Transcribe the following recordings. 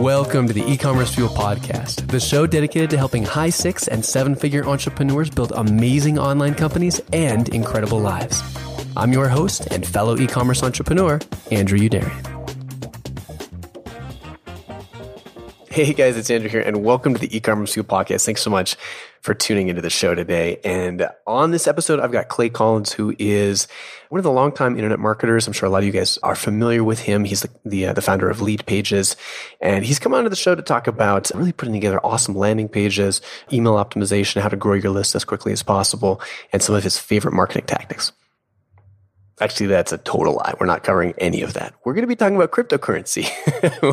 Welcome to the e-commerce fuel podcast, the show dedicated to helping high six and seven figure entrepreneurs build amazing online companies and incredible lives. I'm your host and fellow e-commerce entrepreneur, Andrew Youderian. Hey guys, it's Andrew here, and welcome to the e-commerce fuel podcast. Thanks so much for tuning into the show today. And on this episode, I've got Clay Collins, who is one of the longtime internet marketers. I'm sure a lot of you guys are familiar with him. He's the the, uh, the founder of Leadpages, and he's come onto the show to talk about really putting together awesome landing pages, email optimization, how to grow your list as quickly as possible, and some of his favorite marketing tactics. Actually, that's a total lie. We're not covering any of that. We're going to be talking about cryptocurrency,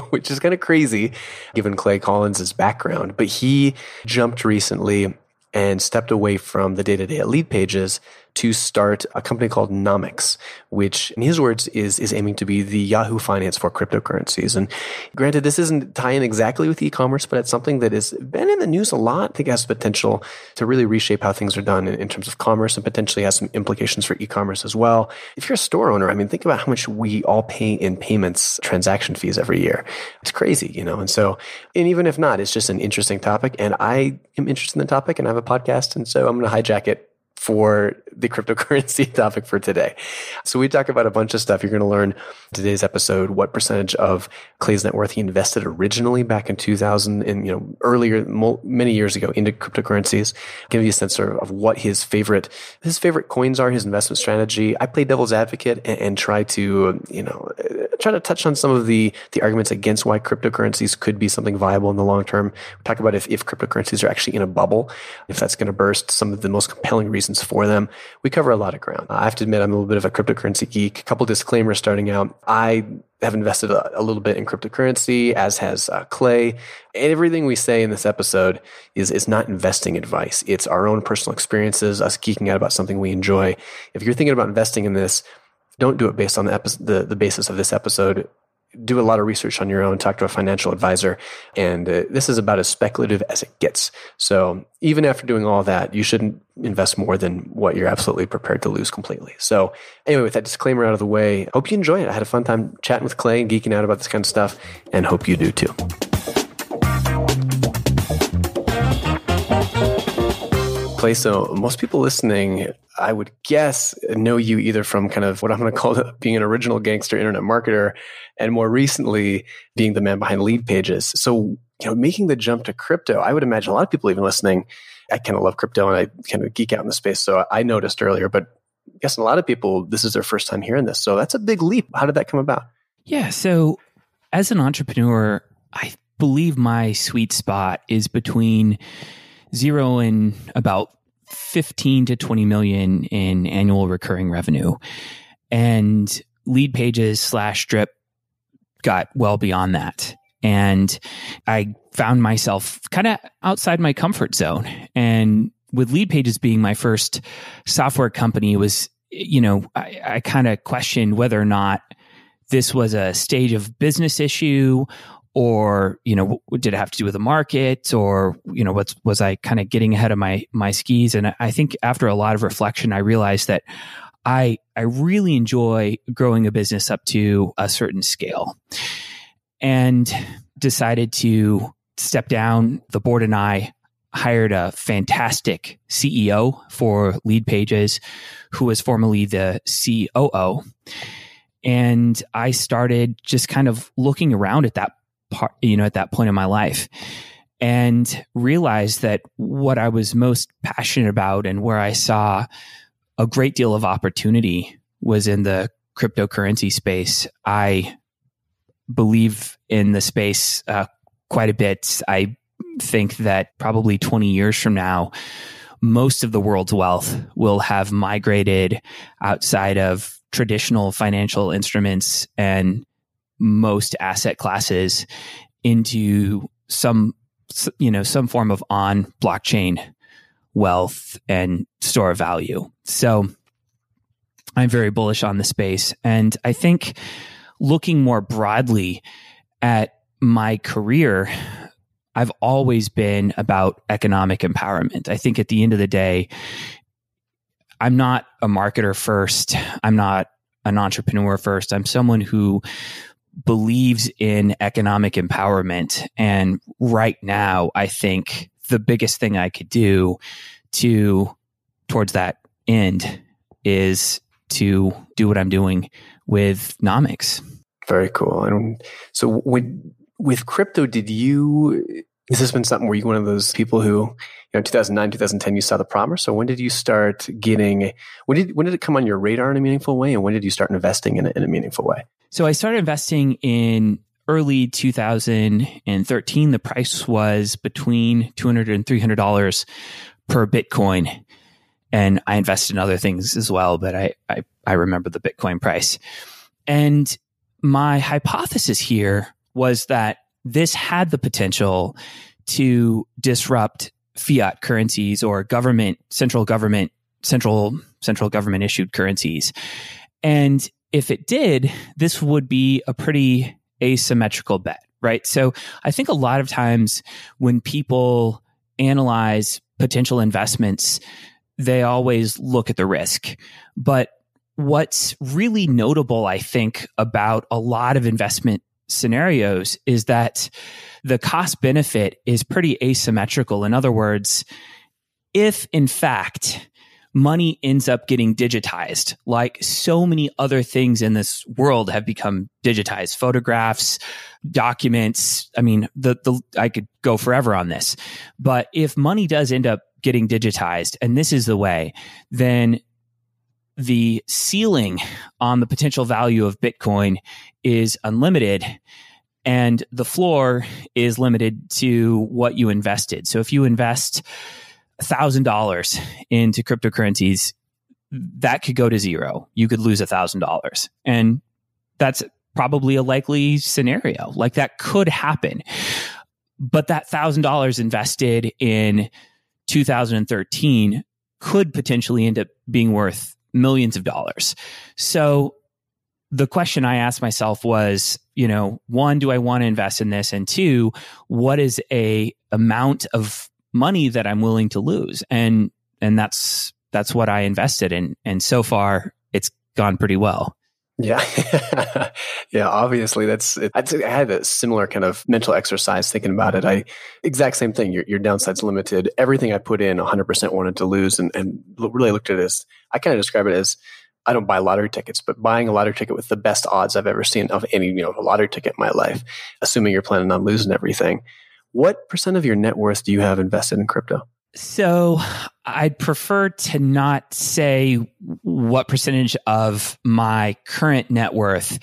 which is kind of crazy given Clay Collins' background. But he jumped recently and stepped away from the day to day at Leadpages to start a company called Nomics, which in his words is, is aiming to be the Yahoo Finance for cryptocurrencies. And granted, this isn't tie in exactly with e-commerce, but it's something that has been in the news a lot. I think has potential to really reshape how things are done in, in terms of commerce and potentially has some implications for e-commerce as well. If you're a store owner, I mean, think about how much we all pay in payments, transaction fees every year. It's crazy, you know? And so, and even if not, it's just an interesting topic. And I am interested in the topic and I have a podcast. And so I'm going to hijack it for the cryptocurrency topic for today. So we talk about a bunch of stuff. You're going to learn today's episode what percentage of Clay's net worth he invested originally back in 2000 and you know earlier many years ago into cryptocurrencies. Give you a sense of, of what his favorite his favorite coins are, his investment strategy. I play devil's advocate and, and try to you know try to touch on some of the the arguments against why cryptocurrencies could be something viable in the long term. We talk about if if cryptocurrencies are actually in a bubble, if that's going to burst. Some of the most compelling reasons for them. We cover a lot of ground. I have to admit, I'm a little bit of a cryptocurrency geek. A couple disclaimers starting out. I have invested a, a little bit in cryptocurrency, as has uh, Clay. Everything we say in this episode is is not investing advice. It's our own personal experiences, us geeking out about something we enjoy. If you're thinking about investing in this, don't do it based on the, epi- the, the basis of this episode do a lot of research on your own, talk to a financial advisor. And uh, this is about as speculative as it gets. So even after doing all that, you shouldn't invest more than what you're absolutely prepared to lose completely. So anyway, with that disclaimer out of the way, hope you enjoy it. I had a fun time chatting with Clay and geeking out about this kind of stuff and hope you do too. So most people listening I would guess, know you either from kind of what I'm going to call being an original gangster internet marketer and more recently being the man behind Leadpages. So, you know, making the jump to crypto, I would imagine a lot of people even listening, I kind of love crypto and I kind of geek out in the space. So I noticed earlier, but I guess a lot of people, this is their first time hearing this. So that's a big leap. How did that come about? Yeah. So as an entrepreneur, I believe my sweet spot is between zero and about 15 to 20 million in annual recurring revenue. And Leadpages slash drip got well beyond that. And I found myself kind of outside my comfort zone. And with Leadpages being my first software company, was, you know, I, I kind of questioned whether or not this was a stage of business issue or you know did it have to do with the market or you know what's was i kind of getting ahead of my my skis? And i think after a lot of reflection i realized that i i really enjoy growing a business up to a certain scale and decided to step down. The board and i hired a fantastic ceo for Leadpages who was formerly the coo and i started just kind of looking around at that part, you know, at that point in my life and realized that what I was most passionate about and where I saw a great deal of opportunity was in the cryptocurrency space. I believe in the space uh, quite a bit. I think that probably 20 years from now, most of the world's wealth will have migrated outside of traditional financial instruments and most asset classes into some you know some form of on blockchain wealth and store of value. So i'm very bullish on the space and i think looking more broadly at my career i've always been about economic empowerment. I think at the end of the day i'm not a marketer first. I'm not an entrepreneur first. I'm someone who believes in economic empowerment. And right now, I think the biggest thing I could do to towards that end is to do what I'm doing with nomics. Very cool. And so when with crypto, did you has this been something where you one of those people who, you know, 2009, 2010, you saw the promise? So when did you start getting, when did, when did it come on your radar in a meaningful way? And when did you start investing in it in a meaningful way? So I started investing in early 2013. The price was between $200 and $300 per Bitcoin. And I invested in other things as well, but I, I, I remember the Bitcoin price. And my hypothesis here was that this had the potential to disrupt fiat currencies or government, central government, central, central government issued currencies. And if it did, this would be a pretty asymmetrical bet, right? So I think a lot of times when people analyze potential investments, they always look at the risk. But what's really notable, I think, about a lot of investment scenarios is that the cost benefit is pretty asymmetrical. In other words, if in fact money ends up getting digitized, like so many other things in this world have become digitized, photographs, documents. I mean, the, the, I could go forever on this, but if money does end up getting digitized, and this is the way, then the ceiling on the potential value of Bitcoin is unlimited and the floor is limited to what you invested. So if you invest $1,000 into cryptocurrencies, that could go to zero. You could lose $1,000. And that's probably a likely scenario. Like that could happen. But that $1,000 invested in 2013 could potentially end up being worth millions of dollars. So the question I asked myself was, you know, one, do I want to invest in this? And two, what is a amount of money that I'm willing to lose? And and that's that's what I invested in. And so far it's gone pretty well. Yeah. yeah. Obviously that's, it, I had a similar kind of mental exercise thinking about it. I, exact same thing. Your, your downside's limited. Everything I put in 100% wanted to lose and, and really looked at it as, I kind of describe it as, I don't buy lottery tickets, but buying a lottery ticket with the best odds I've ever seen of any, you know, lottery ticket in my life, assuming you're planning on losing everything. What percent of your net worth do you have invested in crypto? So I'd prefer to not say what percentage of my current net worth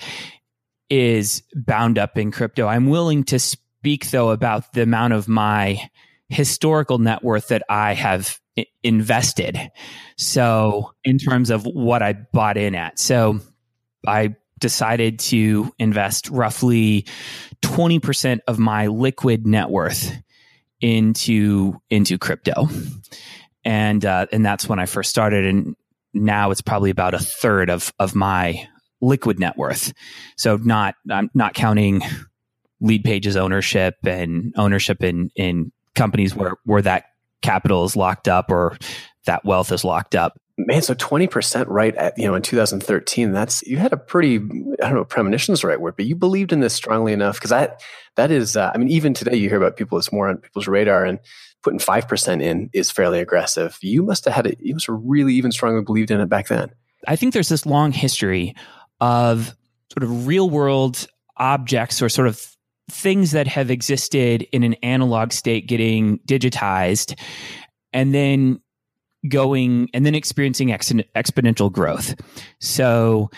is bound up in crypto. I'm willing to speak though about the amount of my historical net worth that I have invested. So in terms of what I bought in at. So I decided to invest roughly 20% of my liquid net worth into into crypto, and uh, and that's when I first started. And now it's probably about a third of of my liquid net worth. So not I'm not counting Leadpage's ownership and ownership in in companies where where that capital is locked up or that wealth is locked up. Man, so twenty percent right at you know in 2013. That's you had a pretty I don't know premonitions right word, but you believed in this strongly enough because that that is uh, I mean even today you hear about people it's more on people's radar and putting five percent in is fairly aggressive. You must have had it. You must have really even strongly believed in it back then. I think there's this long history of sort of real world objects or sort of things that have existed in an analog state getting digitized and then going and then experiencing ex- exponential growth. So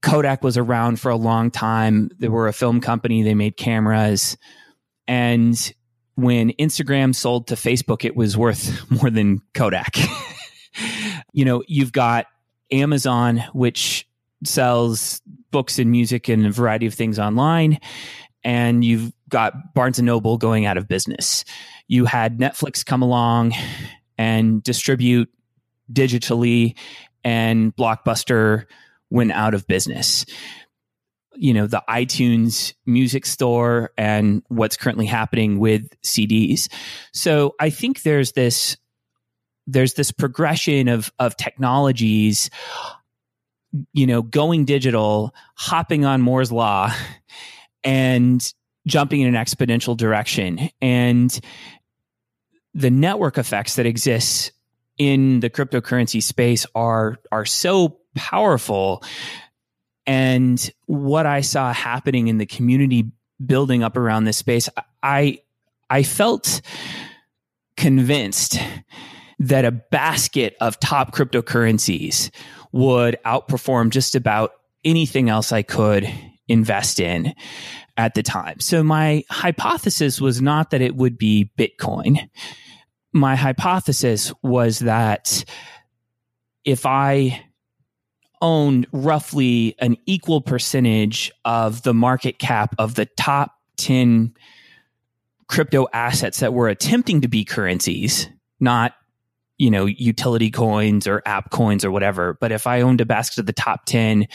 Kodak was around for a long time. They were a film company, they made cameras. And when Instagram sold to Facebook, it was worth more than Kodak. you know, you've got Amazon, which sells books and music and a variety of things online. And you've got Barnes and Noble going out of business. You had Netflix come along and distribute digitally, and Blockbuster went out of business. You know, the iTunes music store and what's currently happening with CDs. So I think there's this there's this progression of of technologies you know, going digital, hopping on Moore's law and jumping in an exponential direction. And the network effects that exist in the cryptocurrency space are are so powerful and what i saw happening in the community building up around this space i i felt convinced that a basket of top cryptocurrencies would outperform just about anything else I could invest in at the time. So my hypothesis was not that it would be Bitcoin. My hypothesis was that if I owned roughly an equal percentage of the market cap of the top 10 crypto assets that were attempting to be currencies, not you know utility coins or app coins or whatever. But if i owned a basket of the top 10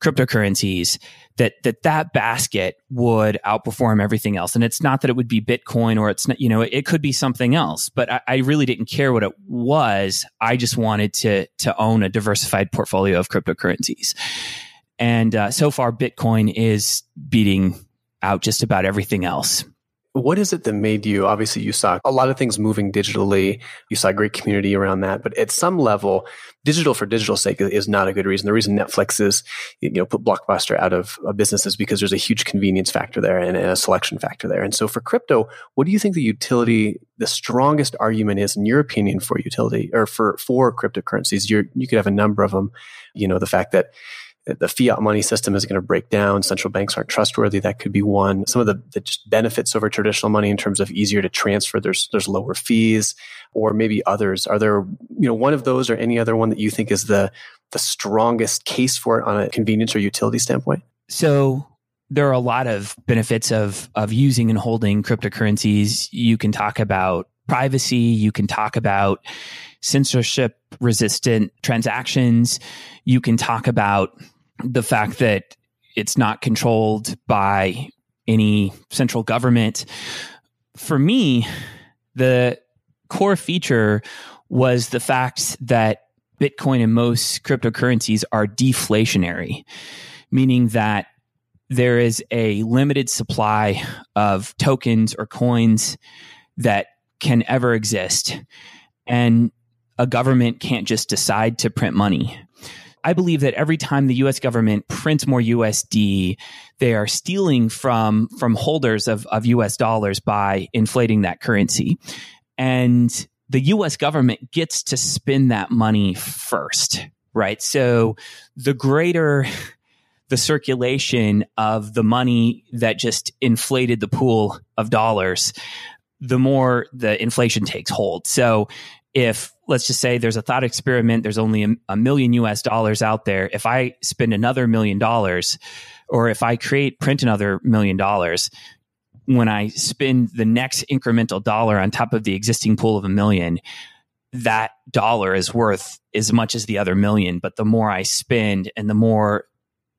cryptocurrencies that that that basket would outperform everything else. And it's not that it would be bitcoin or it's not you know it, could be something else but I, I, really didn't care what it was. I just wanted to to own a diversified portfolio of cryptocurrencies. And uh, so far bitcoin is beating out just about everything else what is it that made you? Obviously, you saw a lot of things moving digitally. You saw a great community around that, but at some level, digital for digital sake is not a good reason. The reason Netflix is, you know, put Blockbuster out of business is because there's a huge convenience factor there and a selection factor there. And so for crypto, what do you think the utility, the strongest argument is in your opinion for utility or for, for cryptocurrencies? You're, you could have a number of them. You know, the fact that the fiat money system is going to break down. Central banks aren't trustworthy. That could be one. Some of the, the benefits over traditional money in terms of easier to transfer. There's there's lower fees, or maybe others. Are there you know one of those or any other one that you think is the the strongest case for it on a convenience or utility standpoint? So there are a lot of benefits of of using and holding cryptocurrencies. You can talk about privacy. You can talk about censorship resistant transactions. You can talk about the fact that it's not controlled by any central government. For me, the core feature was the fact that Bitcoin and most cryptocurrencies are deflationary, meaning that there is a limited supply of tokens or coins that can ever exist. And a government can't just decide to print money. I believe that every time the US government prints more USD, they are stealing from, from holders of, of US dollars by inflating that currency. And the US government gets to spend that money first, right? So the greater the circulation of the money that just inflated the pool of dollars, the more the inflation takes hold. So if let's just say there's a thought experiment, there's only a, a million US dollars out there. If I spend another million dollars, or if I create, print another million dollars, when I spend the next incremental dollar on top of the existing pool of a million, that dollar is worth as much as the other million. But the more I spend and the more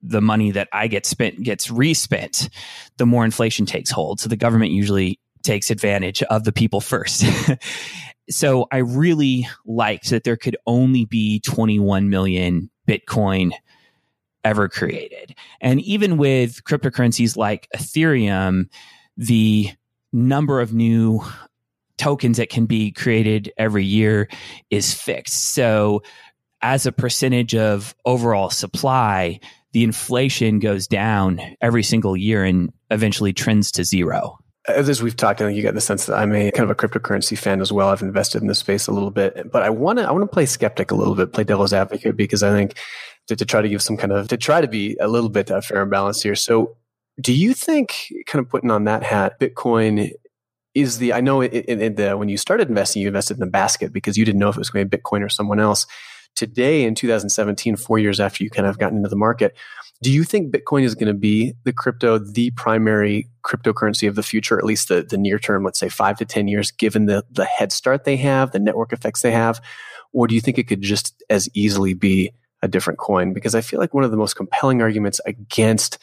the money that I get spent gets respent, the more inflation takes hold. So the government usually takes advantage of the people first. so I really liked that there could only be 21 million Bitcoin ever created. And even with cryptocurrencies like Ethereum, the number of new tokens that can be created every year is fixed. So as a percentage of overall supply, the inflation goes down every single year and eventually trends to zero as we've talked, I think you get the sense that I'm a kind of a cryptocurrency fan as well. I've invested in this space a little bit, but I want to I want to play skeptic a little bit, play devil's advocate because I think to, to try to give some kind of to try to be a little bit uh, fair and balanced here. So, do you think, kind of putting on that hat, Bitcoin is the I know in, in the when you started investing, you invested in the basket because you didn't know if it was going to be Bitcoin or someone else. Today, in 2017, four years after you kind of gotten into the market, do you think Bitcoin is going to be the crypto, the primary cryptocurrency of the future, at least the, the near term, let's say five to 10 years, given the, the head start they have, the network effects they have? Or do you think it could just as easily be a different coin? Because I feel like one of the most compelling arguments against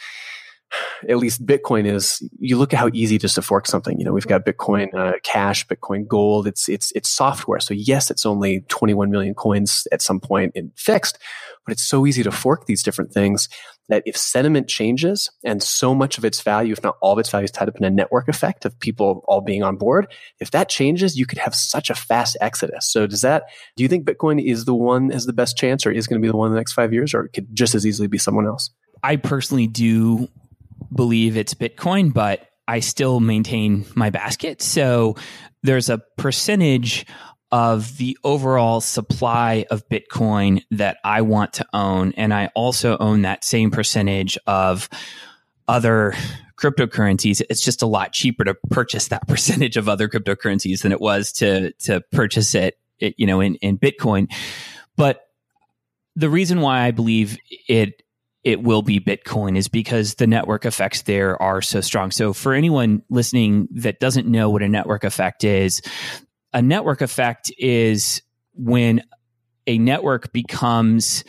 at least Bitcoin is, you look at how easy it is to fork something. You know, we've got Bitcoin uh, Cash, Bitcoin Gold. It's it's it's software. So yes, it's only 21 million coins at some point in fixed, but it's so easy to fork these different things that if sentiment changes and so much of its value, if not all of its value, is tied up in a network effect of people all being on board, if that changes, you could have such a fast exodus. So does that, do you think Bitcoin is the one has the best chance or is going to be the one in the next five years or it could just as easily be someone else? I personally do believe it's Bitcoin, but I still maintain my basket. So there's a percentage of the overall supply of Bitcoin that I want to own. And I also own that same percentage of other cryptocurrencies. It's just a lot cheaper to purchase that percentage of other cryptocurrencies than it was to, to purchase it, it you know, in, in Bitcoin. But the reason why I believe it it will be Bitcoin is because the network effects there are so strong. So for anyone listening that doesn't know what a network effect is, a network effect is when a network becomes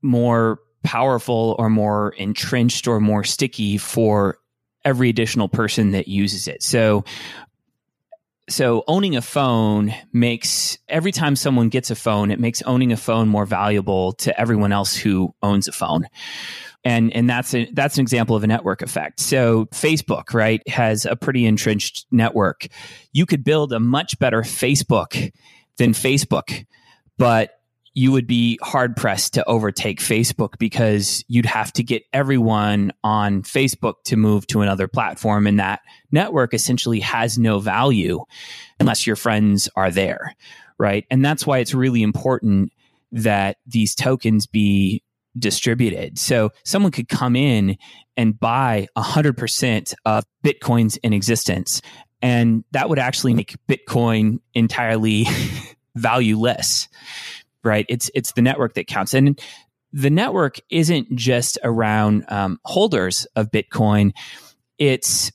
more powerful or more entrenched or more sticky for every additional person that uses it. So so owning a phone makes every time someone gets a phone, it makes owning a phone more valuable to everyone else who owns a phone and and that's a, that's an example of a network effect. So Facebook, right, has a pretty entrenched network. You could build a much better Facebook than Facebook, but you would be hard pressed to overtake Facebook because you'd have to get everyone on Facebook to move to another platform. And that network essentially has no value unless your friends are there. Right. And that's why it's really important that these tokens be distributed. So someone could come in and buy 100% of Bitcoins in existence. And that would actually make Bitcoin entirely valueless, right? It's, it's the network that counts. And the network isn't just around um, holders of Bitcoin. It's,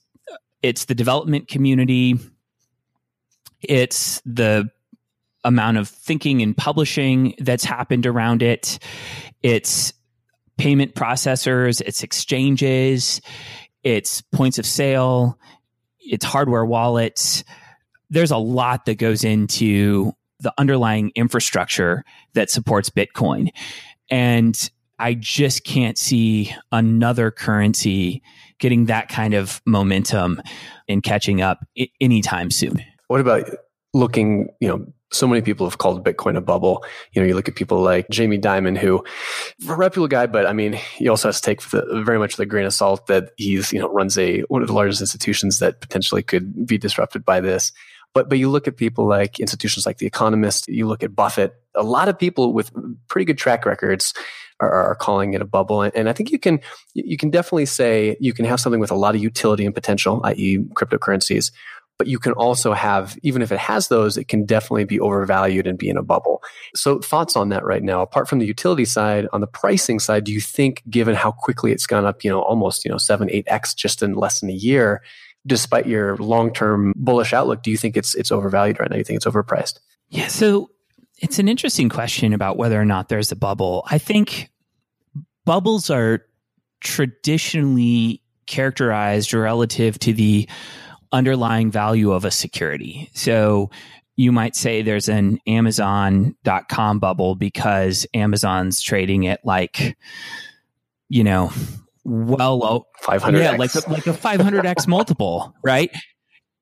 it's the development community. It's the amount of thinking and publishing that's happened around it. It's payment processors, it's exchanges, it's points of sale, it's hardware wallets. There's a lot that goes into the underlying infrastructure that supports Bitcoin. And I just can't see another currency getting that kind of momentum and catching up anytime soon. What about looking, you know, so many people have called Bitcoin a bubble. You know, you look at people like Jamie Dimon, who, a reputable guy, but I mean, he also has to take the, very much the grain of salt that he's, you know, runs a one of the largest institutions that potentially could be disrupted by this. But but you look at people like institutions like The Economist, you look at Buffett. A lot of people with pretty good track records are, are calling it a bubble, and, and I think you can you can definitely say you can have something with a lot of utility and potential, i.e., cryptocurrencies but you can also have, even if it has those, it can definitely be overvalued and be in a bubble. So thoughts on that right now, apart from the utility side, on the pricing side, do you think given how quickly it's gone up, you know, almost, you know, seven, eight X just in less than a year, despite your long-term bullish outlook, do you think it's, it's overvalued right now? Do you think it's overpriced? Yeah. So it's an interesting question about whether or not there's a bubble. I think bubbles are traditionally characterized relative to the underlying value of a security. So you might say there's an Amazon.com bubble because Amazon's trading at like, you know, well, 500 yeah, like a, like a 500x multiple, right?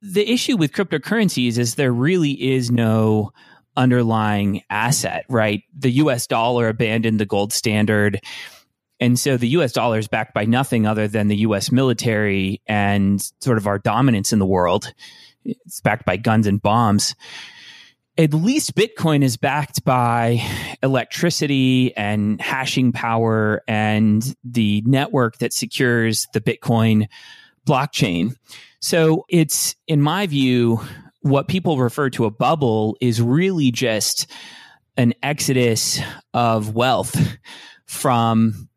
The issue with cryptocurrencies is there really is no underlying asset, right? The US dollar abandoned the gold standard and so the US dollar is backed by nothing other than the US military and sort of our dominance in the world. It's backed by guns and bombs. At least Bitcoin is backed by electricity and hashing power and the network that secures the Bitcoin blockchain. So it's, in my view, what people refer to a bubble is really just an exodus of wealth from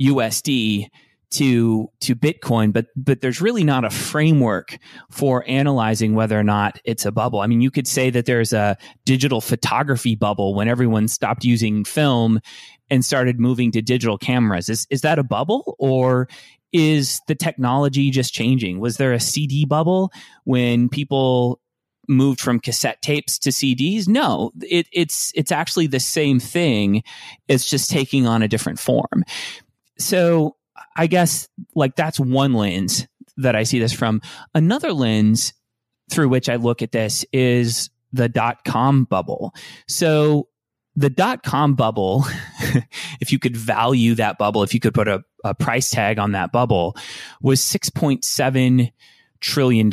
USD to to Bitcoin, but but there's really not a framework for analyzing whether or not it's a bubble. I mean, you could say that there's a digital photography bubble when everyone stopped using film and started moving to digital cameras. Is is that a bubble or is the technology just changing? Was there a CD bubble when people moved from cassette tapes to CDs? No, it, it's it's actually the same thing. It's just taking on a different form. So I guess like that's one lens that I see this from. Another lens through which I look at this is the dot com bubble. So the dot com bubble, if you could value that bubble, if you could put a, a price tag on that bubble, was $6.7 trillion.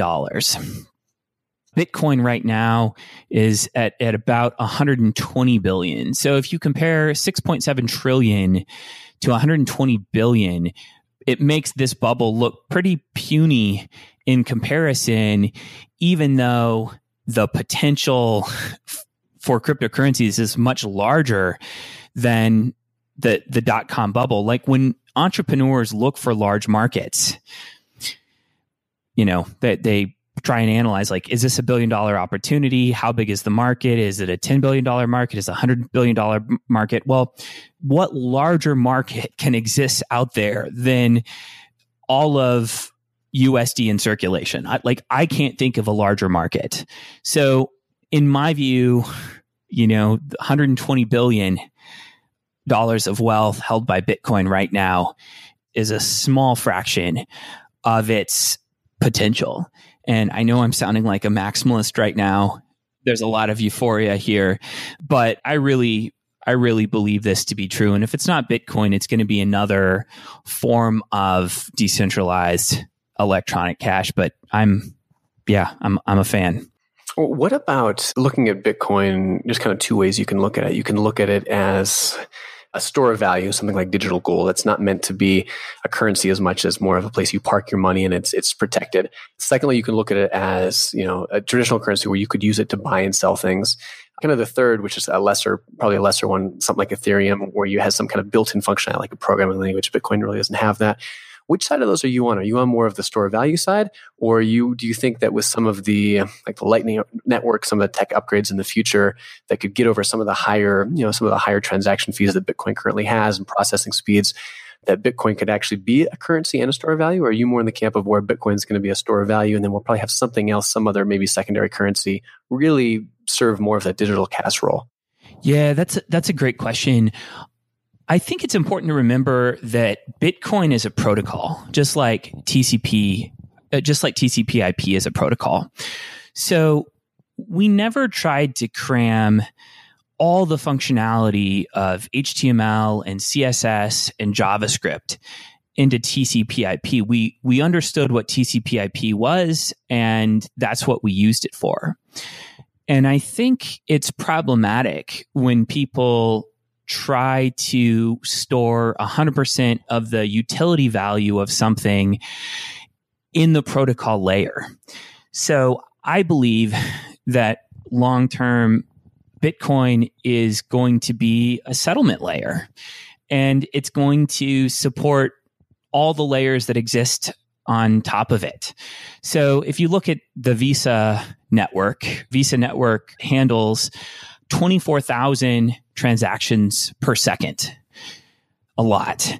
Bitcoin right now is at, at about 120 billion. So if you compare 6.7 trillion to 120 billion, it makes this bubble look pretty puny in comparison, even though the potential for cryptocurrencies is much larger than the the dot com bubble. Like when entrepreneurs look for large markets, you know, that they, they try and analyze like is this a billion dollar opportunity? How big is the market? Is it a 10 billion dollar market? Is a 100 billion dollar market? Well what larger market can exist out there than all of USD in circulation? I, like I can't think of a larger market. So in my view, you know, 120 billion dollars of wealth held by Bitcoin right now is a small fraction of its potential. And I know I'm sounding like a maximalist right now. There's a lot of euphoria here, but I really I really believe this to be true. And if it's not Bitcoin, it's going to be another form of decentralized electronic cash. But I'm, yeah, I'm, I'm a fan. What about looking at Bitcoin? There's kind of two ways you can look at it. You can look at it as a store of value, something like digital gold. It's not meant to be a currency as much as more of a place you park your money and it's it's protected. Secondly, you can look at it as, you know, a traditional currency where you could use it to buy and sell things. Kind of the third, which is a lesser, probably a lesser one, something like Ethereum, where you have some kind of built-in functionality like a programming language. Bitcoin really doesn't have that. Which side of those are you on? Are you on more of the store value side, or you do you think that with some of the like the Lightning network, some of the tech upgrades in the future that could get over some of the higher, you know, some of the higher transaction fees that Bitcoin currently has and processing speeds? that Bitcoin could actually be a currency and a store of value? Or are you more in the camp of where Bitcoin is going to be a store of value and then we'll probably have something else, some other maybe secondary currency really serve more of that digital cash role? Yeah, that's a, that's a great question. I think it's important to remember that Bitcoin is a protocol, just like TCP, uh, just like TCP IP is a protocol. So we never tried to cram all the functionality of HTML and CSS and JavaScript into TCP IP. We we understood what TCP IP was and that's what we used it for. And I think it's problematic when people try to store 100% of the utility value of something in the protocol layer. So I believe that long term Bitcoin is going to be a settlement layer and it's going to support all the layers that exist on top of it. So if you look at the Visa network, Visa network handles 24,000 transactions per second. A lot.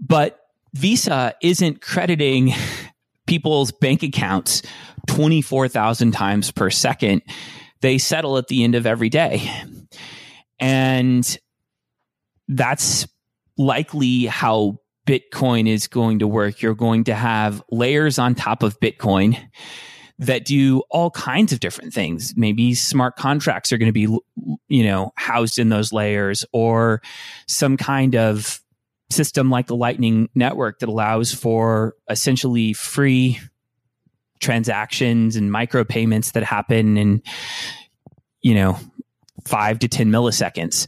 But Visa isn't crediting people's bank accounts 24,000 times per second. They settle at the end of every day. And that's likely how Bitcoin is going to work. You're going to have layers on top of Bitcoin that do all kinds of different things. Maybe smart contracts are going to be, you know, housed in those layers or some kind of system like the Lightning Network that allows for essentially free transactions and micropayments that happen in, you know, five to 10 milliseconds.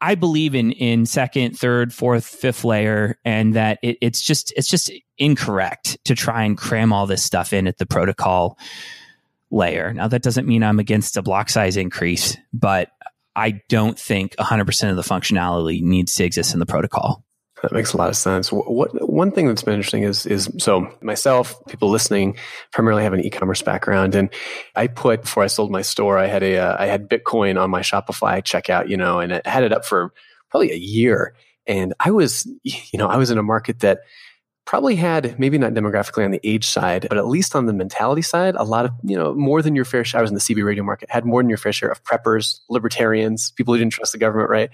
I believe in in second, third, fourth, fifth layer, and that it, it's just it's just incorrect to try and cram all this stuff in at the protocol layer. Now that doesn't mean I'm against a block size increase, but I don't think 100% of the functionality needs to exist in the protocol. That makes a lot of sense. What one thing that's been interesting is is so myself, people listening, primarily have an e-commerce background, and I put before I sold my store, I had a uh, I had Bitcoin on my Shopify checkout, you know, and I had it up for probably a year, and I was, you know, I was in a market that probably had maybe not demographically on the age side, but at least on the mentality side, a lot of, you know, more than your fair share. I was in the CB radio market, had more than your fair share of preppers, libertarians, people who didn't trust the government, right?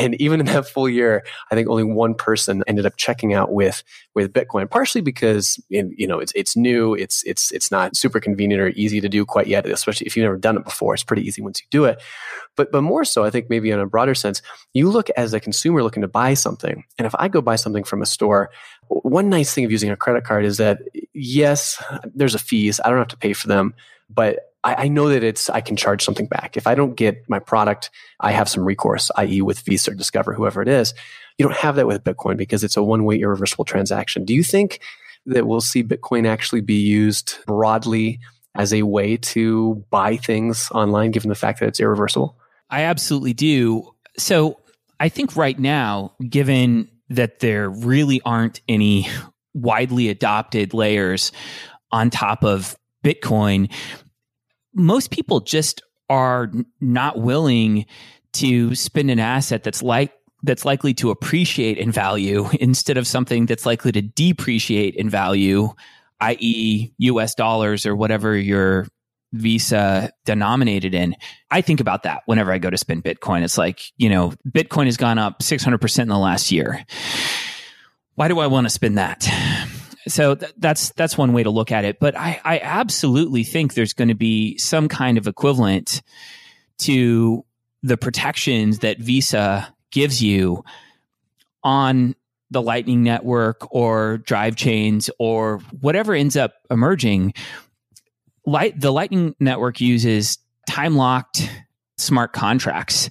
And even in that full year, I think only one person ended up checking out with with Bitcoin, partially because you know it's it's new, it's it's it's not super convenient or easy to do quite yet, especially if you've never done it before. It's pretty easy once you do it. But but more so, I think maybe in a broader sense, you look as a consumer looking to buy something, and if I go buy something from a store, one nice thing of using a credit card is that yes, there's a fees. I don't have to pay for them, but I, I, know that it's I can charge something back. If I don't get my product, I have some recourse, i.e., with Visa or Discover, whoever it is. You don't have that with Bitcoin because it's a one-way irreversible transaction. Do you think that we'll see Bitcoin actually be used broadly as a way to buy things online, given the fact that it's irreversible? I absolutely do. So I think right now, given that there really aren't any widely adopted layers on top of Bitcoin, most people just are not willing to spend an asset that's like that's likely to appreciate in value instead of something that's likely to depreciate in value, i.e., US dollars or whatever your Visa denominated in. I think about that whenever I go to spend Bitcoin. It's like, you know, Bitcoin has gone up 600% in the last year. Why do I want to spend that? So th- that's that's one way to look at it. But I, I absolutely think there's going to be some kind of equivalent to the protections that Visa gives you on the Lightning Network or drive chains or whatever ends up emerging. Light the Lightning Network uses time locked smart contracts.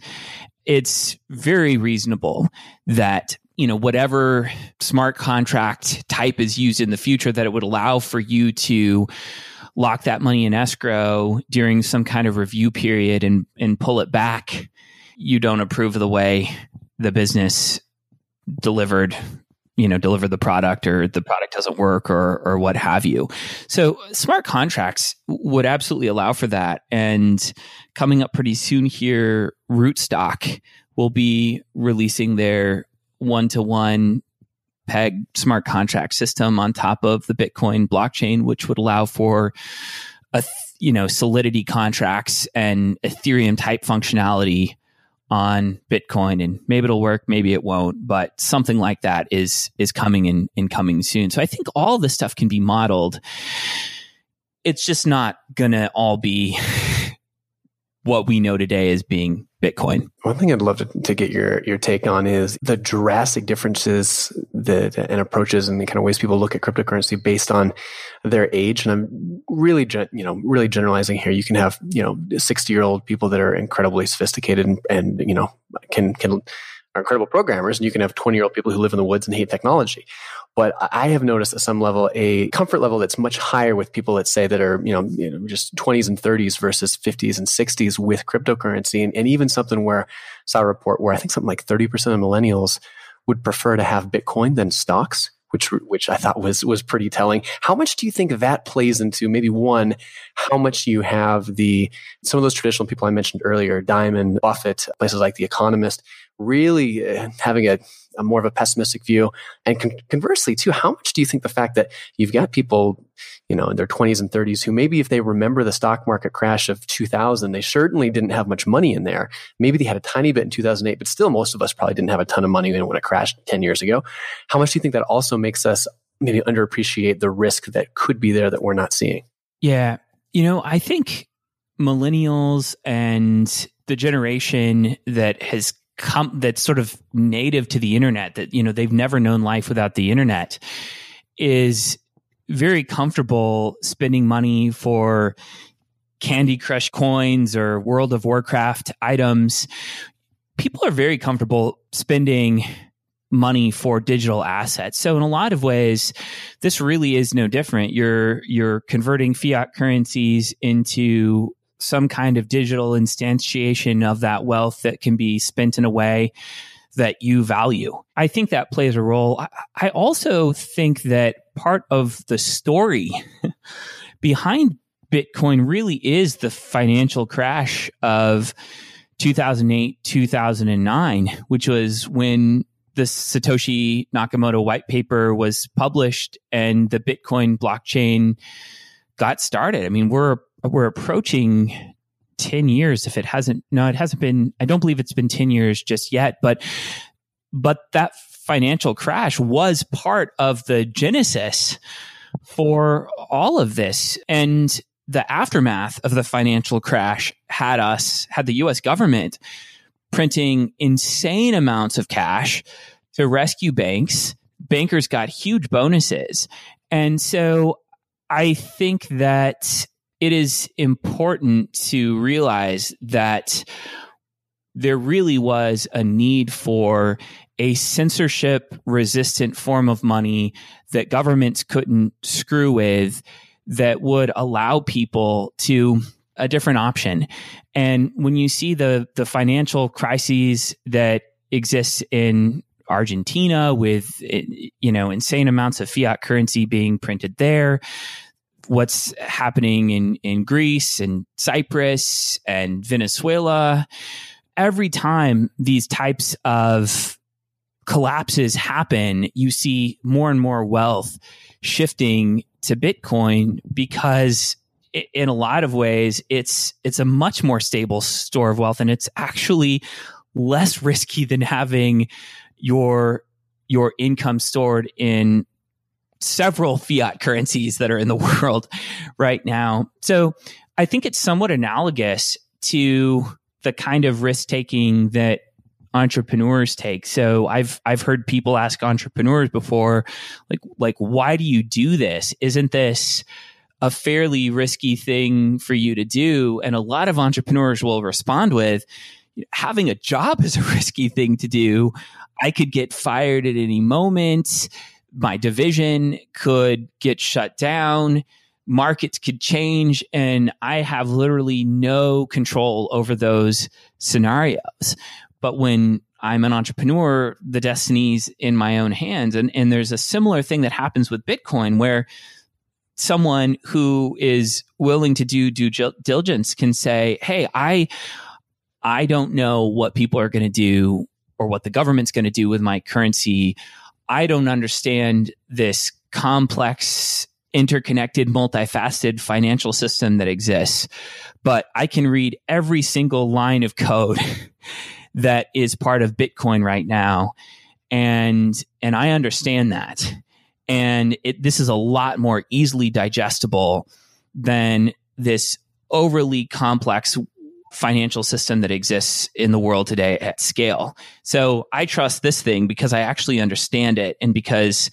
It's very reasonable that you know whatever smart contract type is used in the future that it would allow for you to lock that money in escrow during some kind of review period and and pull it back you don't approve of the way the business delivered you know deliver the product or the product doesn't work or or what have you. So smart contracts would absolutely allow for that. And coming up pretty soon here rootstock will be releasing their one to one peg smart contract system on top of the Bitcoin blockchain, which would allow for a you know solidity contracts and Ethereum type functionality on Bitcoin. And maybe it'll work, maybe it won't, but something like that is is coming in in coming soon. So I think all this stuff can be modeled. It's just not gonna all be what we know today as being Bitcoin. One thing I'd love to, to get your your take on is the drastic differences that and approaches and the kind of ways people look at cryptocurrency based on their age. And I'm really, you know, really generalizing here. You can have you know 60 year old people that are incredibly sophisticated and, and you know can can are incredible programmers, and you can have 20 year old people who live in the woods and hate technology. But I have noticed at some level a comfort level that's much higher with people, let's say, that are, you know, you know just 20s and 30s versus 50s and 60s with cryptocurrency. And, and even something where I saw a report where I think something like 30% of millennials would prefer to have Bitcoin than stocks which which I thought was was pretty telling. How much do you think that plays into maybe one, how much you have the some of those traditional people I mentioned earlier, Dimon, Buffett, places like The Economist, really uh, having a, a, more of a pessimistic view? And con- conversely too how much do you think the fact that you've got people you know in their 20s and 30s who maybe if they remember the stock market crash of 2000 they certainly didn't have much money in there. Maybe they had a tiny bit in 2008 but still most of us probably didn't have a ton of money when it crashed 10 years ago. How much do you think that also makes us maybe underappreciate the risk that could be there that we're not seeing? Yeah. You know i think millennials and the generation that has that's sort of native to the internet that you know they've never known life without the internet is very comfortable spending money for Candy Crush coins or World of Warcraft items. People are very comfortable spending money for digital assets. So in a lot of ways, this really is no different. You're you're converting fiat currencies into some kind of digital instantiation of that wealth that can be spent in a way that you value. I think that plays a role. I also think that part of the story behind Bitcoin really is the financial crash of 2008, 2009, which was when the Satoshi Nakamoto white paper was published and the Bitcoin blockchain got started. I mean, we're we're approaching 10 years if it hasn't no it hasn't been I don't believe it's been 10 years just yet, but but that financial crash was part of the genesis for all of this and the aftermath of the financial crash had us had the US government printing insane amounts of cash to rescue banks. Bankers got huge bonuses. And so I think that it is important to realize that there really was a need for a censorship resistant form of money that governments couldn't screw with that would allow people to a different option. And when you see the the financial crises that exists in Argentina with you know insane amounts of fiat currency being printed there, what's happening in in Greece and Cyprus and Venezuela, every time these types of collapses happen, you see more and more wealth shifting to Bitcoin because in a lot of ways it's it's a much more stable store of wealth and it's actually less risky than having your your income stored in several fiat currencies that are in the world right now. So I think it's somewhat analogous to the kind of risk taking that entrepreneurs take. So I've I've heard people ask entrepreneurs before like like why do you do this? Isn't this a fairly risky thing for you to do. And a lot of entrepreneurs will respond with, having a job is a risky thing to do. I could get fired at any moment. My division could get shut down. Markets could change. And I have literally no control over those scenarios. But when I'm an entrepreneur, the destiny's in my own hands. And, and there's a similar thing that happens with Bitcoin where someone who is willing to do due diligence can say, "Hey, I I don't know what people are going to do or what the government's going to do with my currency. I don't understand this complex interconnected multifaceted financial system that exists, but I can read every single line of code that is part of Bitcoin right now. And and I understand that. And it, this is a lot more easily digestible than this overly complex financial system that exists in the world today at scale. So I trust this thing because I actually understand it and because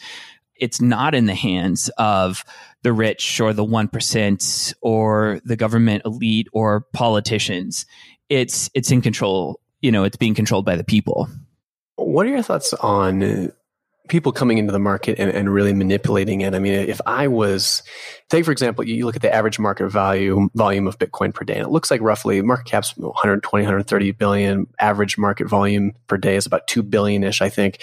it's not in the hands of the rich or the 1% or the government elite or politicians. It's it's in control, you know, it's being controlled by the people. What are your thoughts on people coming into the market and, and, really manipulating it. I mean, if I was, take for example, you look at the average market value volume of Bitcoin per day, and it looks like roughly market cap's 120, 130 billion. Average market volume per day is about two billion ish, I think.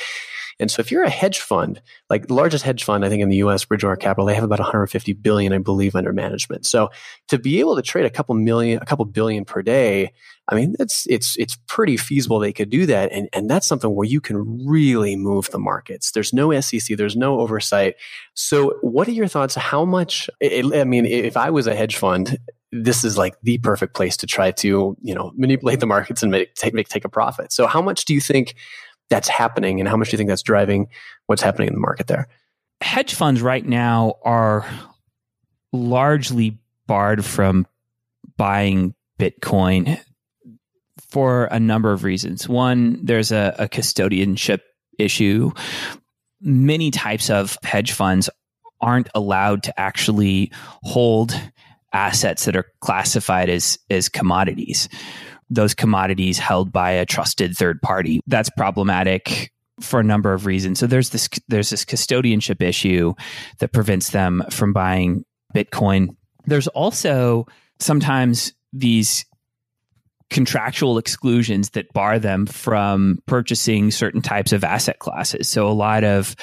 And so if you're a hedge fund, like the largest hedge fund, I think in the US, Bridgewater Capital, they have about 150 billion, I believe, under management. So to be able to trade a couple million, a couple billion per day, I mean, it's it's it's pretty feasible they could do that, and and that's something where you can really move the markets. There's no SEC, there's no oversight. So, what are your thoughts? How much? I mean, if I was a hedge fund, this is like the perfect place to try to you know manipulate the markets and make take, make take a profit. So, how much do you think that's happening, and how much do you think that's driving what's happening in the market there? Hedge funds right now are largely barred from buying Bitcoin for a number of reasons. One, there's a, a custodianship issue. Many types of hedge funds aren't allowed to actually hold assets that are classified as as commodities. Those commodities held by a trusted third party. That's problematic for a number of reasons. So there's this there's this custodianship issue that prevents them from buying Bitcoin. There's also sometimes these contractual exclusions that bar them from purchasing certain types of asset classes. So a lot of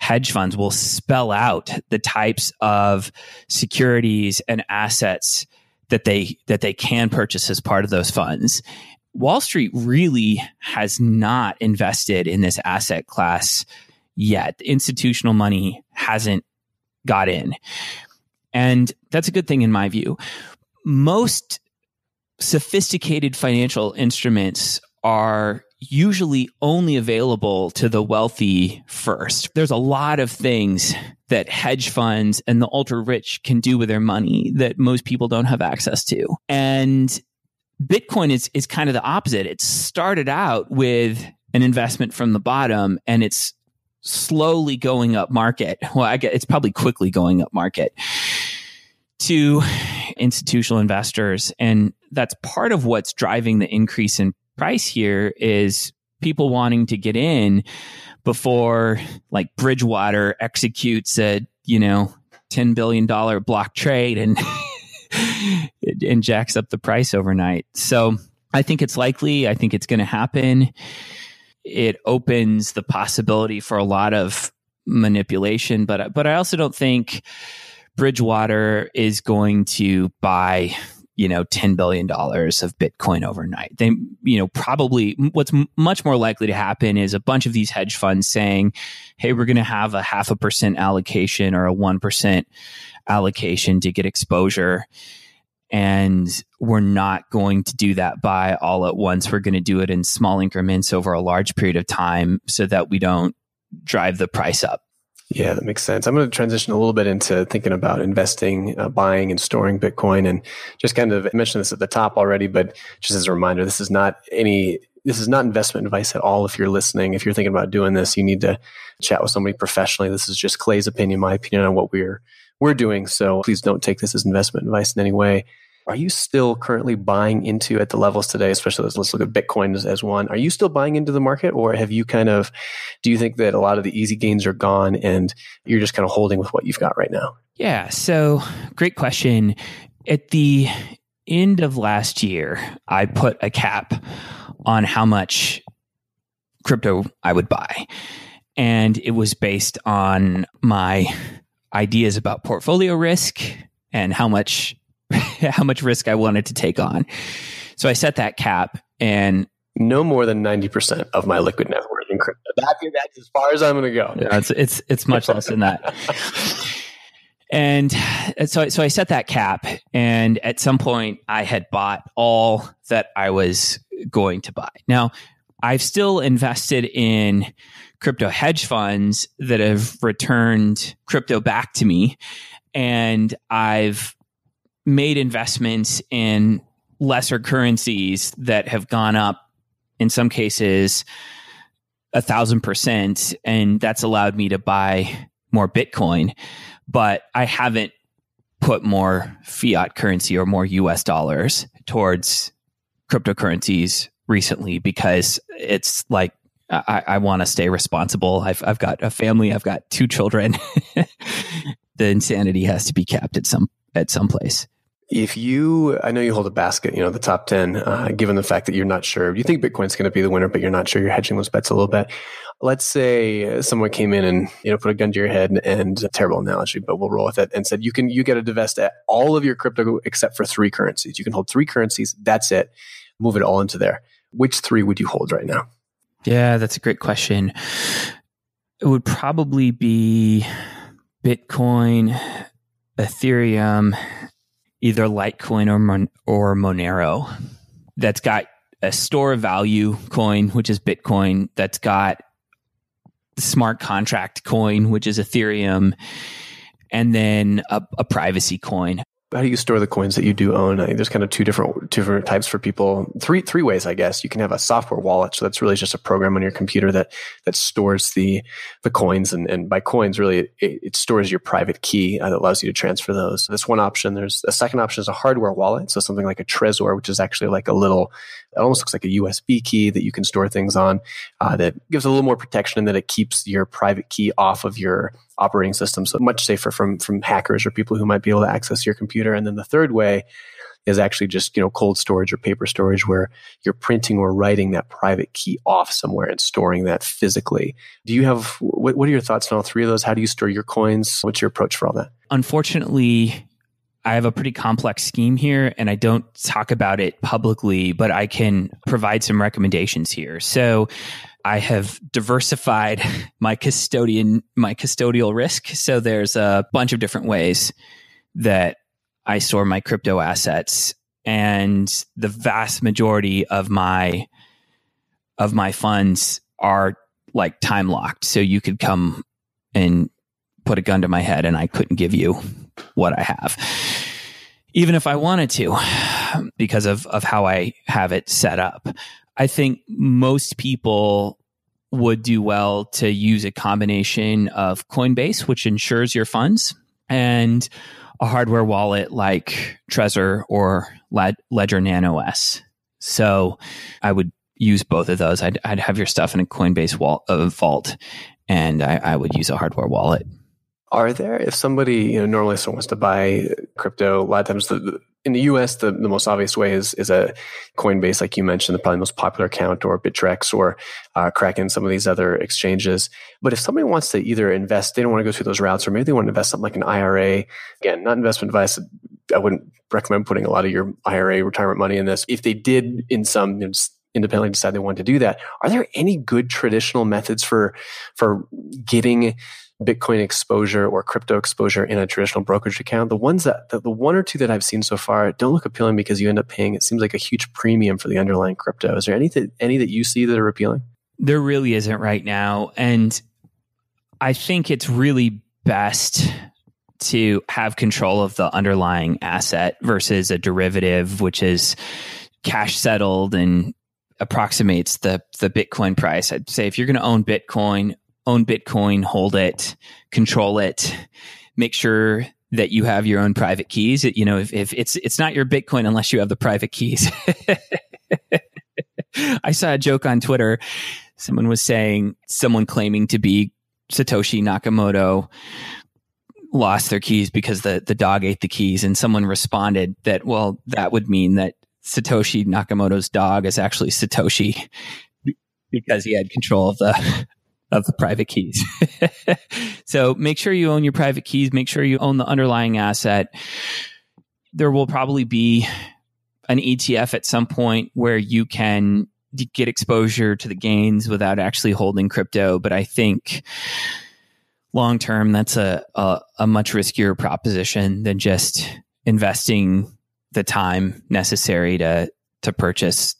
hedge funds will spell out the types of securities and assets that they that they can purchase as part of those funds. Wall Street really has not invested in this asset class yet. Institutional money hasn't got in. And that's a good thing in my view. Most sophisticated financial instruments are usually only available to the wealthy first. There's a lot of things that hedge funds and the ultra rich can do with their money that most people don't have access to. And Bitcoin is, is kind of the opposite. It started out with an investment from the bottom and it's slowly going up market. Well, I get it's probably quickly going up market to institutional investors. And that's part of what's driving the increase in price here is people wanting to get in before like Bridgewater executes a, you know, $10 billion block trade and and jacks up the price overnight. So I think it's likely. I think it's going to happen. It opens the possibility for a lot of manipulation, but but I also don't think Bridgewater is going to buy you know, $10 billion of Bitcoin overnight. They, you know, probably what's m- much more likely to happen is a bunch of these hedge funds saying, Hey, we're going to have a half a percent allocation or a 1% allocation to get exposure. And we're not going to do that by all at once. We're going to do it in small increments over a large period of time so that we don't drive the price up. Yeah, that makes sense. I'm going to transition a little bit into thinking about investing, uh, buying, and storing Bitcoin, and just kind of mentioned this at the top already, but just as a reminder, this is not any. This is not investment advice at all. If you're listening, if you're thinking about doing this, you need to chat with somebody professionally. This is just Clay's opinion, my opinion on what we're we're doing. So please don't take this as investment advice in any way. Are you still currently buying into at the levels today, especially let's, look at Bitcoin as, as, one? Are you still buying into the market or have you kind of, do you think that a lot of the easy gains are gone and you're just kind of holding with what you've got right now? Yeah. So great question. At the end of last year, I put a cap on how much crypto I would buy. And it was based on my ideas about portfolio risk and how much how much risk I wanted to take on. So I set that cap and no more than 90% of my liquid net worth in crypto. That, that's as far as I'm going to go. Yeah, it's, it's, it's much less than that. and so, so I set that cap and at some point I had bought all that I was going to buy. Now I've still invested in crypto hedge funds that have returned crypto back to me. And I've made investments in lesser currencies that have gone up in some cases a thousand percent and that's allowed me to buy more bitcoin. But i haven't put more fiat currency or more us dollars towards cryptocurrencies recently because it's like i, I want to stay responsible. I've, I've got a family i've got two children. The insanity has to be capped at some at some place if you, I know you hold a basket, you know, the top 10, uh, given the fact that you're not sure, you think Bitcoin's going to be the winner, but you're not sure you're hedging those bets a little bit. Let's say someone came in and, you know, put a gun to your head and, a terrible analogy, but we'll roll with it and said, you can, you get to divest all of your crypto except for three currencies. You can hold three currencies. That's it. Move it all into there. Which three would you hold right now? Yeah, that's a great question. It would probably be Bitcoin, Ethereum, either Litecoin or Mon- or Monero that's got a store of value coin, which is Bitcoin, that's got smart contract coin, which is Ethereum, and then a, a privacy coin how do you store the coins that you do own? I there's kind of two different two different types for people. Three three ways, I guess. You can have a software wallet, so that's really just a program on your computer that that stores the the coins, and, and by coins, really it, it stores your private key uh, that allows you to transfer those. That's one option. There's a second option is a hardware wallet, so something like a Trezor, which is actually like a little it almost looks like a USB key that you can store things on uh, that gives a little more protection and that it keeps your private key off of your operating system. So much safer from, from hackers or people who might be able to access your computer. And then the third way is actually just, you know, cold storage or paper storage where you're printing or writing that private key off somewhere and storing that physically. Do you have, what, what are your thoughts on all three of those? How do you store your coins? What's your approach for all that? Unfortunately, I have a pretty complex scheme here and I don't talk about it publicly, but I can provide some recommendations here. So I have diversified my custodian, my custodial risk. So there's a bunch of different ways that I store my crypto assets and the vast majority of my of my funds are like time locked. So you could come and put a gun to my head and I couldn't give you what I have. Even if I wanted to, because of, of how I have it set up. I think most people would do well to use a combination of Coinbase, which insures your funds, and a hardware wallet like Trezor or Ledger Nano S. So I would use both of those. I'd, I'd have your stuff in a Coinbase wall, uh, vault, and I, I would use a hardware wallet. Are there, if somebody, you know, normally someone wants to buy crypto, a lot of times the, in the US, the, the most obvious way is, is a Coinbase, like you mentioned, the probably most popular account, or Bittrex or uh, Kraken, some of these other exchanges. But if somebody wants to either invest, they don't want to go through those routes, or maybe they want to invest something like an IRA. Again, not investment advice. I wouldn't recommend putting a lot of your IRA retirement money in this. If they did, in some, you know, independently decide they want to do that, are there any good traditional methods for for getting Bitcoin exposure or crypto exposure in a traditional brokerage account. The ones that the, the, one or two that I've seen so far don't look appealing because you end up paying it seems like a huge premium for the underlying crypto. Is there any that any that you see that are appealing? There really isn't right now, and I think it's really best to have control of the underlying asset versus a derivative, which is cash settled and approximates the the Bitcoin price. I'd say if you're going to own Bitcoin, own Bitcoin, hold it, control it, make sure that you have your own private keys. You know, if, if it's it's not your Bitcoin unless you have the private keys. I saw a joke on Twitter. Someone was saying someone claiming to be Satoshi Nakamoto lost their keys because the, the dog ate the keys. And someone responded that, well, that would mean that Satoshi Nakamoto's dog is actually Satoshi because he had control of the of the private keys. so make sure you own your private keys. Make sure you own the underlying asset. There will probably be an ETF at some point where you can get exposure to the gains without actually holding crypto. But I think long term, that's a, a, a much riskier proposition than just investing the time necessary to to purchase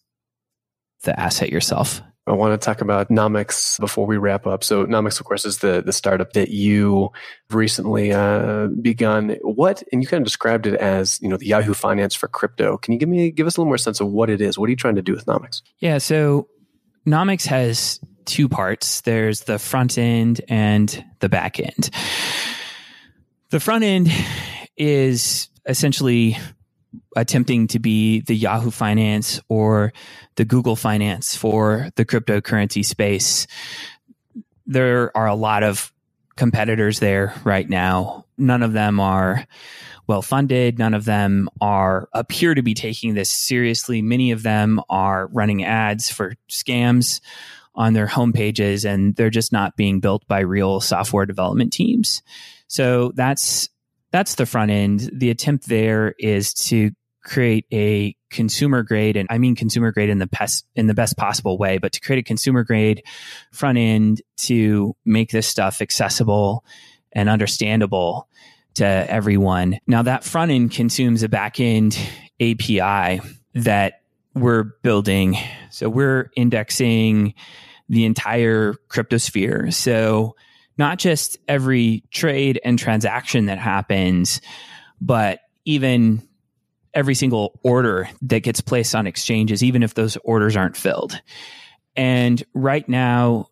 the asset yourself. I want to talk about Nomics before we wrap up. So Nomics, of course, is the the startup that you recently uh, begun. What and you kind of described it as you know the Yahoo Finance for crypto. Can you give me give us a little more sense of what it is? What are you trying to do with Nomics? Yeah, so Nomics has two parts. There's the front end and the back end. The front end is essentially attempting to be the Yahoo Finance or the Google Finance for the cryptocurrency space. There are a lot of competitors there right now. None of them are well funded. None of them are appear to be taking this seriously. Many of them are running ads for scams on their homepages and they're just not being built by real software development teams. So that's that's the front end. The attempt there is to create a consumer grade, and I mean consumer grade in the best in the best possible way, but to create a consumer grade front end to make this stuff accessible and understandable to everyone. Now that front end consumes a back end API that we're building. So we're indexing the entire cryptosphere. So not just every trade and transaction that happens, but even every single order that gets placed on exchanges, even if those orders aren't filled. And right now,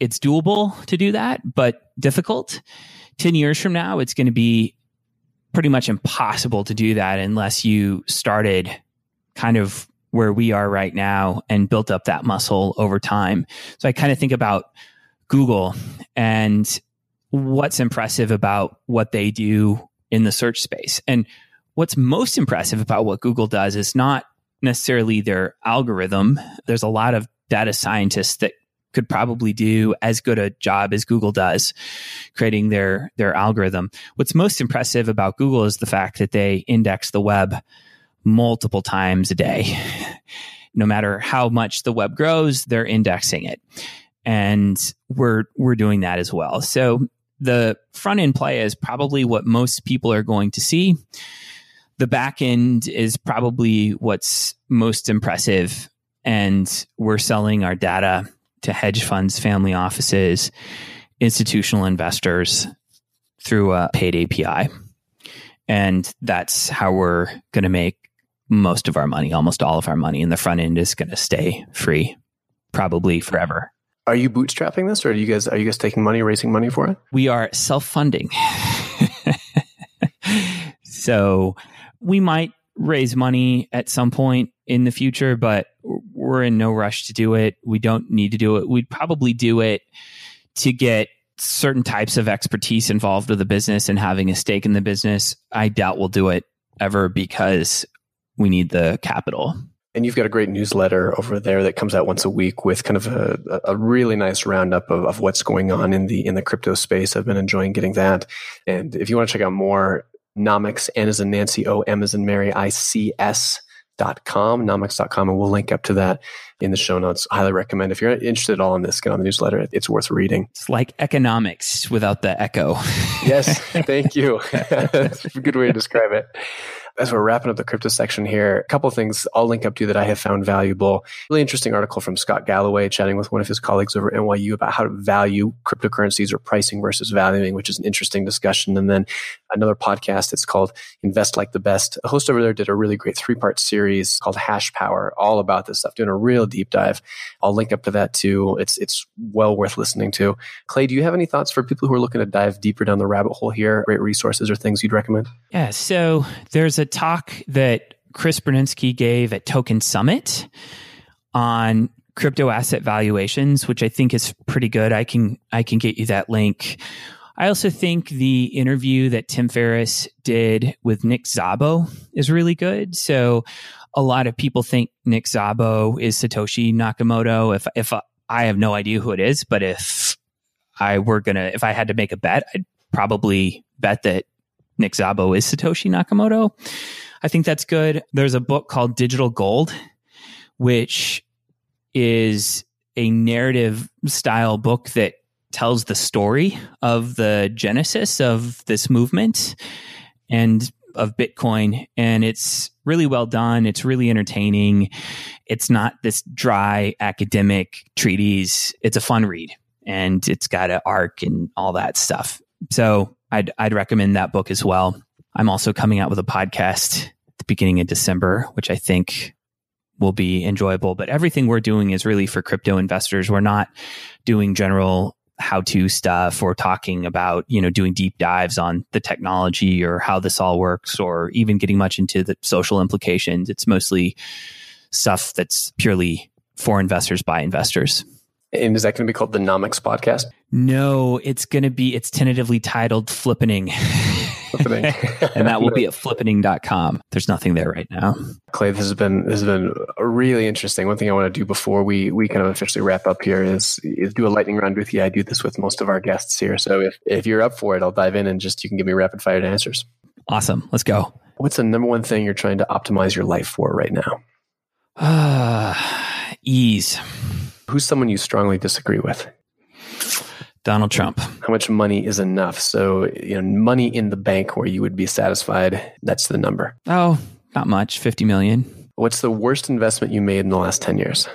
it's doable to do that, but difficult. 10 years from now, it's going to be pretty much impossible to do that unless you started kind of where we are right now and built up that muscle over time. So I kind of think about Google and what's impressive about what they do in the search space. And what's most impressive about what Google does is not necessarily their algorithm. There's a lot of data scientists that could probably do as good a job as Google does creating their their algorithm. What's most impressive about Google is the fact that they index the web multiple times a day. no matter how much the web grows, they're indexing it. And we're we're doing that as well. So the front end play is probably what most people are going to see. The back end is probably what's most impressive. And we're selling our data to hedge funds, family offices, institutional investors through a paid API. And that's how we're going to make most of our money, almost all of our money. And the front end is going to stay free probably forever. Are you bootstrapping this or are you guys are you guys taking money, raising money for it? We are self-funding. so we might raise money at some point in the future, but we're in no rush to do it. We don't need to do it. We'd probably do it to get certain types of expertise involved with the business and having a stake in the business. I doubt we'll do it ever because we need the capital. And you've got a great newsletter over there that comes out once a week with kind of a, a really nice roundup of, of what's going on in the in the crypto space. I've been enjoying getting that. And if you want to check out more, Nomics, N as in Nancy, O, M as in Mary, I C S dot com, nomics.com, and we'll link up to that in the show notes. Highly recommend. If you're interested at all in this, get on the newsletter. It's worth reading. It's like economics without the echo. yes, thank you. That's a good way to describe it as we're wrapping up the crypto section here, a couple things I'll link up to that I have found valuable. Really interesting article from Scott Galloway chatting with one of his colleagues over at NYU about how to value cryptocurrencies or pricing versus valuing, which is an interesting discussion. And then another podcast. It's called Invest Like the Best. A host over there did a really great three part series called Hash Power, all about this stuff, doing a real deep dive. I'll link up to that too. It's it's well worth listening to. Clay, do you have any thoughts for people who are looking to dive deeper down the rabbit hole here? Great resources or things you'd recommend? Yeah. So there's a talk that Chris Burniske gave at Token Summit on crypto asset valuations, which I think is pretty good. I can I can get you that link. I also think the interview that Tim Ferriss did with Nick Szabo is really good. So a lot of people think Nick Szabo is Satoshi Nakamoto. If if I have no idea who it is, but if I were gonna, if I had to make a bet, I'd probably bet that Nick Szabo is Satoshi Nakamoto. I think that's good. There's a book called Digital Gold, which is a narrative style book that tells the story of the genesis of this movement and of Bitcoin. And it's really well done. It's really entertaining. It's not this dry academic treatise. It's a fun read and it's got an arc and all that stuff. So I'd, I'd recommend that book as well. I'm also coming out with a podcast at the beginning of December, which I think will be enjoyable. But everything we're doing is really for crypto investors. We're not doing general how to stuff or talking about, you know, doing deep dives on the technology or how this all works or even getting much into the social implications. It's mostly stuff that's purely for investors by investors. And is that going to be called the Nomics podcast? No, it's going to be, it's tentatively titled Flippening. Flippening. and that will be at flippening.com. There's nothing there right now. Clay, this has been, this has been really interesting. One thing I want to do before we, we kind of officially wrap up here is, is do a lightning round with you. I do this with most of our guests here. So if, if you're up for it, I'll dive in and just, you can give me rapid fire answers. Awesome. Let's go. What's the number one thing you're trying to optimize your life for right now? Uh, ease. Who's someone you strongly disagree with? Donald Trump. How much money is enough? So, you know, money in the bank where you would be satisfied, that's the number. Oh, not much, 50 million. What's the worst investment you made in the last 10 years?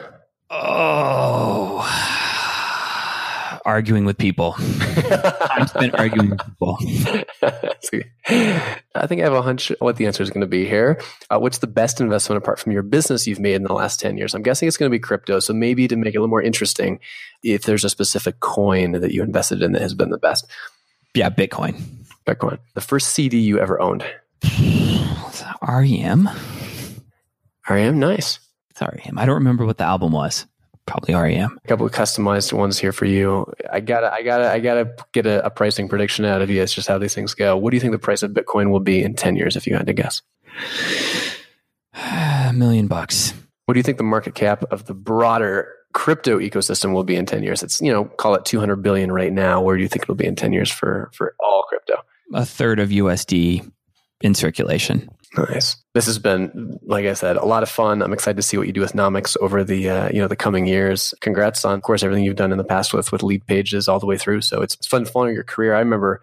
Oh, arguing with people. Time spent arguing with people. I think I have a hunch what the answer is going to be here. Uh, what's the best investment apart from your business you've made in the last 10 years? I'm guessing it's going to be crypto. So maybe to make it a little more interesting, if there's a specific coin that you invested in that has been the best. Yeah, Bitcoin. Bitcoin. The first CD you ever owned? REM. REM, nice. Sorry, REM. I don't remember what the album was probably REM. A couple of customized ones here for you. I gotta, I gotta, I gotta get a, a, pricing prediction out of you. It's just how these things go. What do you think the price of Bitcoin will be in ten years, if you had to guess? A million bucks. What do you think the market cap of the broader crypto ecosystem will be in 10 years? It's, you know, call it 200 billion right now. Where do you think it'll be in 10 years for, for all crypto? A third of USD in circulation. Nice. This has been, like I said, a lot of fun. I'm excited to see what you do with Nomics over the, uh, you know, the coming years. Congrats on, of course, everything you've done in the past with with Leadpages all the way through. So it's, fun following your career. I remember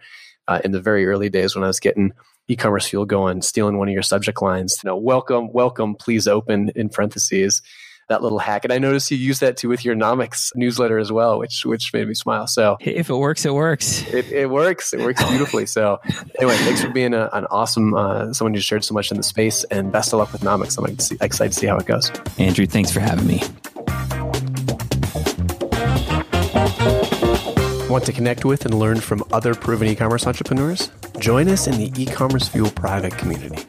uh, in the very early days when I was getting e-commerce fuel going, stealing one of your subject lines. You know, welcome, welcome, please open in parentheses that little hack. And I noticed you use that too with your Nomics newsletter as well, which which made me smile. So if it works, it works. It, it works. It works beautifully. So anyway, thanks for being a, an awesome uh, someone who shared so much in the space, and best of luck with Nomics. I'm excited to see how it goes. Andrew, thanks for having me. Want to connect with and learn from other proven e commerce entrepreneurs? Join us in the e commerce fuel private community.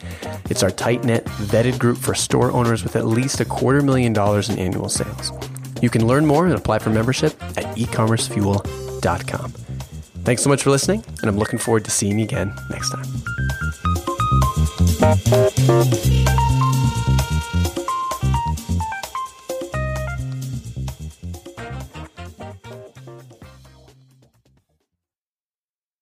It's our tight knit, vetted group for store owners with at least a quarter million dollars in annual sales. You can learn more and apply for membership at ecommercefuel.com. Thanks so much for listening, and I'm looking forward to seeing you again next time.